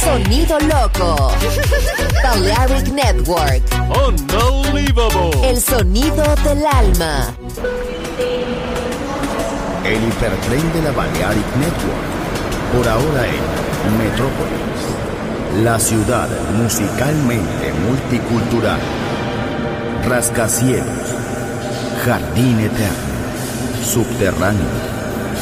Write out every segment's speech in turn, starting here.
Sonido loco. Balearic Network. Unbelievable. El sonido del alma. El hipertren de la Balearic Network. Por ahora en Metrópolis. La ciudad musicalmente multicultural. Rascacielos. Jardín eterno. Subterráneo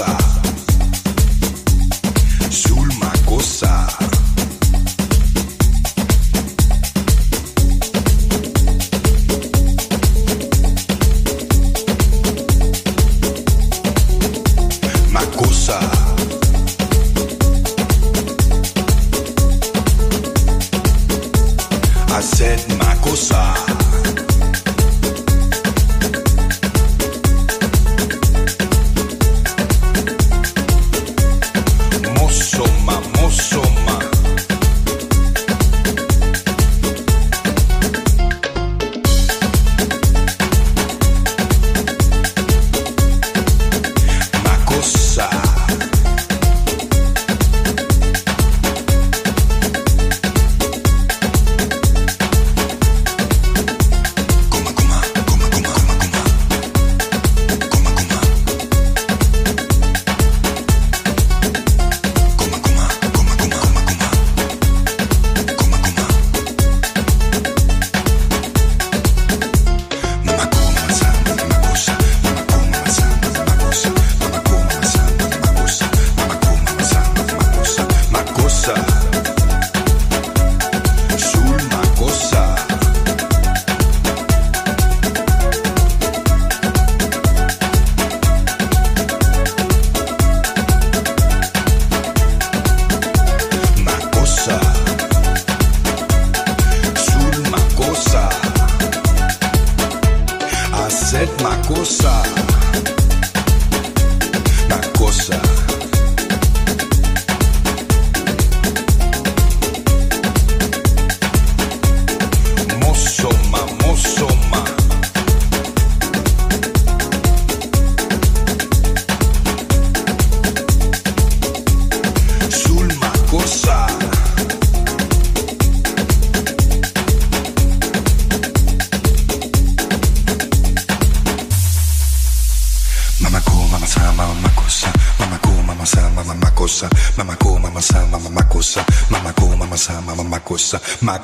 Salsa.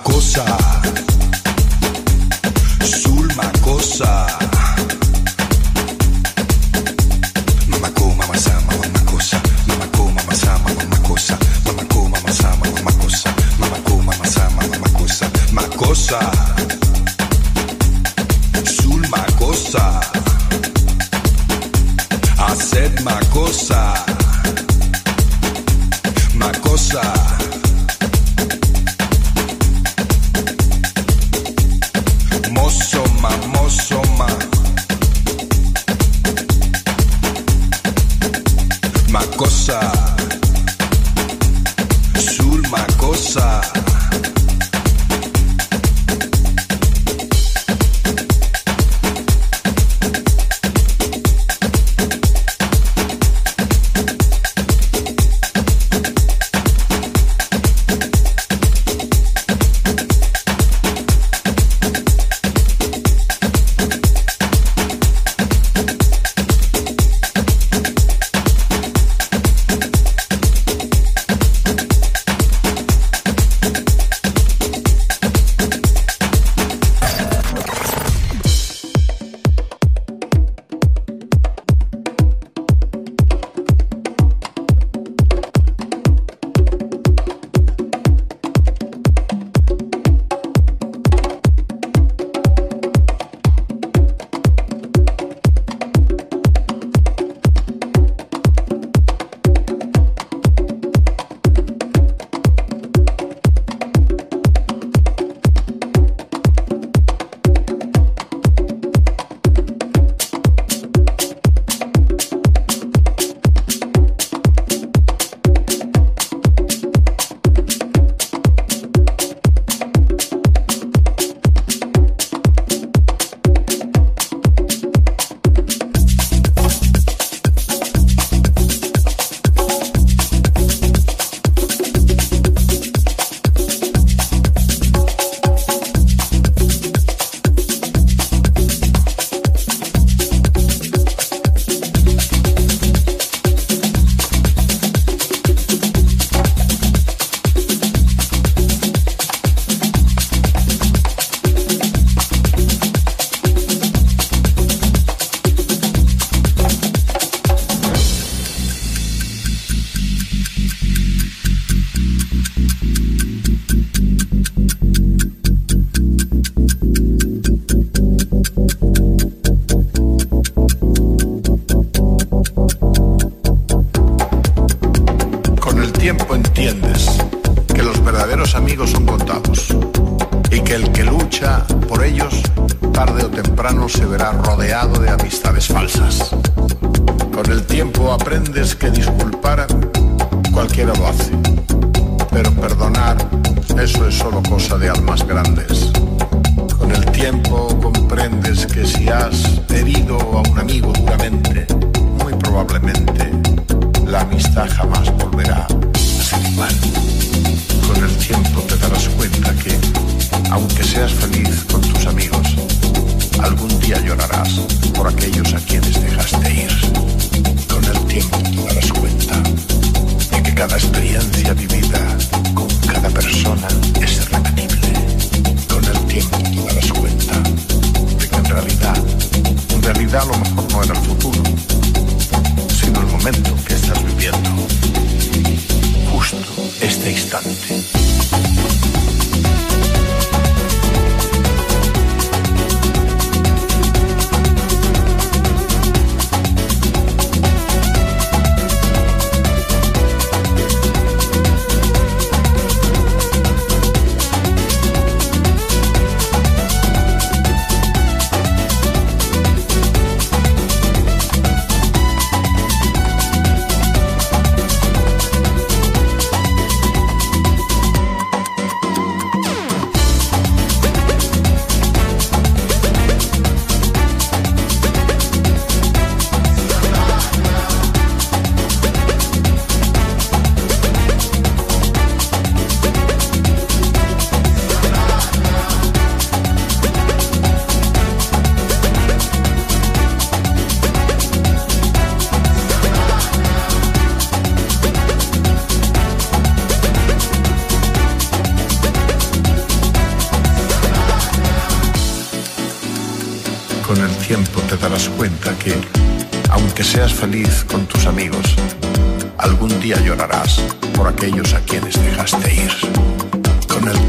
cosa,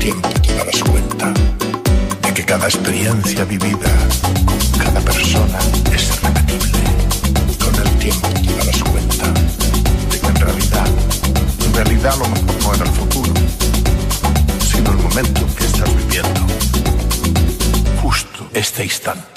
tiempo te darás cuenta de que cada experiencia vivida, cada persona es repetible. Con el tiempo te darás cuenta de que en realidad, en realidad lo mejor no era el futuro, sino el momento que estás viviendo. Justo este instante.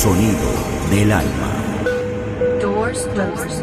Sonido del alma. Doors.